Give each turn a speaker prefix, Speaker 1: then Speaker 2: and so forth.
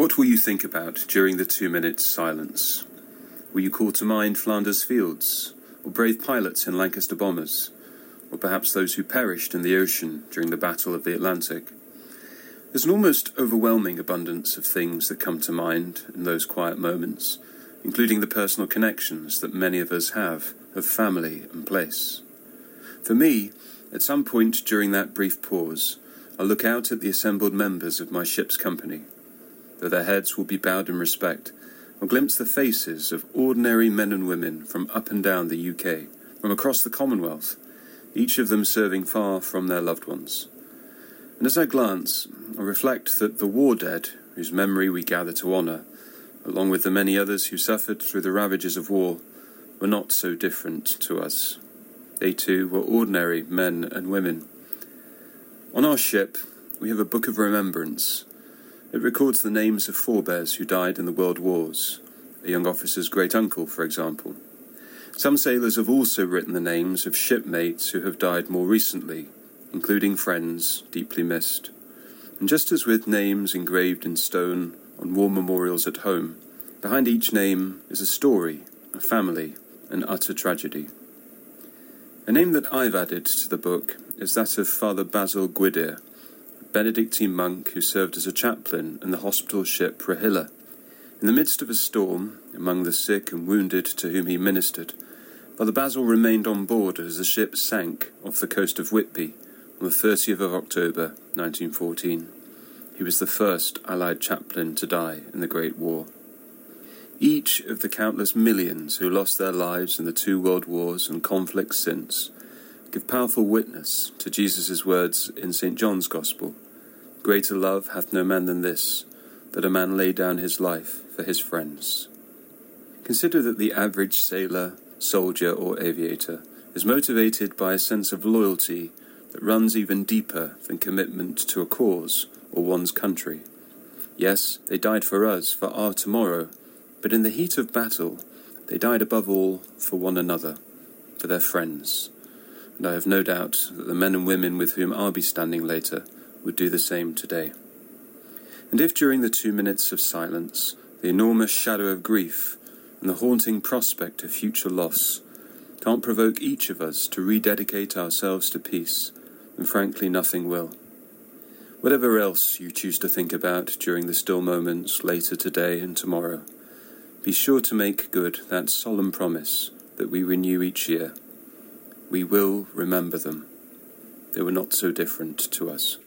Speaker 1: What will you think about during the two minutes silence? Will you call to mind Flanders Fields, or brave pilots in Lancaster bombers, or perhaps those who perished in the ocean during the Battle of the Atlantic? There's an almost overwhelming abundance of things that come to mind in those quiet moments, including the personal connections that many of us have of family and place. For me, at some point during that brief pause, I look out at the assembled members of my ship's company. Though their heads will be bowed in respect, I'll glimpse the faces of ordinary men and women from up and down the UK, from across the Commonwealth, each of them serving far from their loved ones. And as I glance, I reflect that the war dead, whose memory we gather to honour, along with the many others who suffered through the ravages of war, were not so different to us. They too were ordinary men and women. On our ship, we have a book of remembrance. It records the names of forebears who died in the world wars, a young officer's great uncle, for example. Some sailors have also written the names of shipmates who have died more recently, including friends deeply missed. And just as with names engraved in stone on war memorials at home, behind each name is a story, a family, an utter tragedy. A name that I've added to the book is that of Father Basil a Benedictine monk who served as a chaplain in the hospital ship Rohilla. In the midst of a storm, among the sick and wounded to whom he ministered, Father Basil remained on board as the ship sank off the coast of Whitby on the 30th of October 1914. He was the first Allied chaplain to die in the Great War. Each of the countless millions who lost their lives in the two world wars and conflicts since give powerful witness to Jesus' words in St. John's Gospel Greater love hath no man than this, that a man lay down his life for his friends. Consider that the average sailor, soldier, or aviator is motivated by a sense of loyalty that runs even deeper than commitment to a cause or one's country. Yes, they died for us, for our tomorrow, but in the heat of battle, they died above all for one another, for their friends. And I have no doubt that the men and women with whom I'll be standing later would do the same today. And if during the two minutes of silence, the enormous shadow of grief and the haunting prospect of future loss can't provoke each of us to rededicate ourselves to peace, then frankly nothing will. Whatever else you choose to think about during the still moments later today and tomorrow, be sure to make good that solemn promise that we renew each year. We will remember them. They were not so different to us.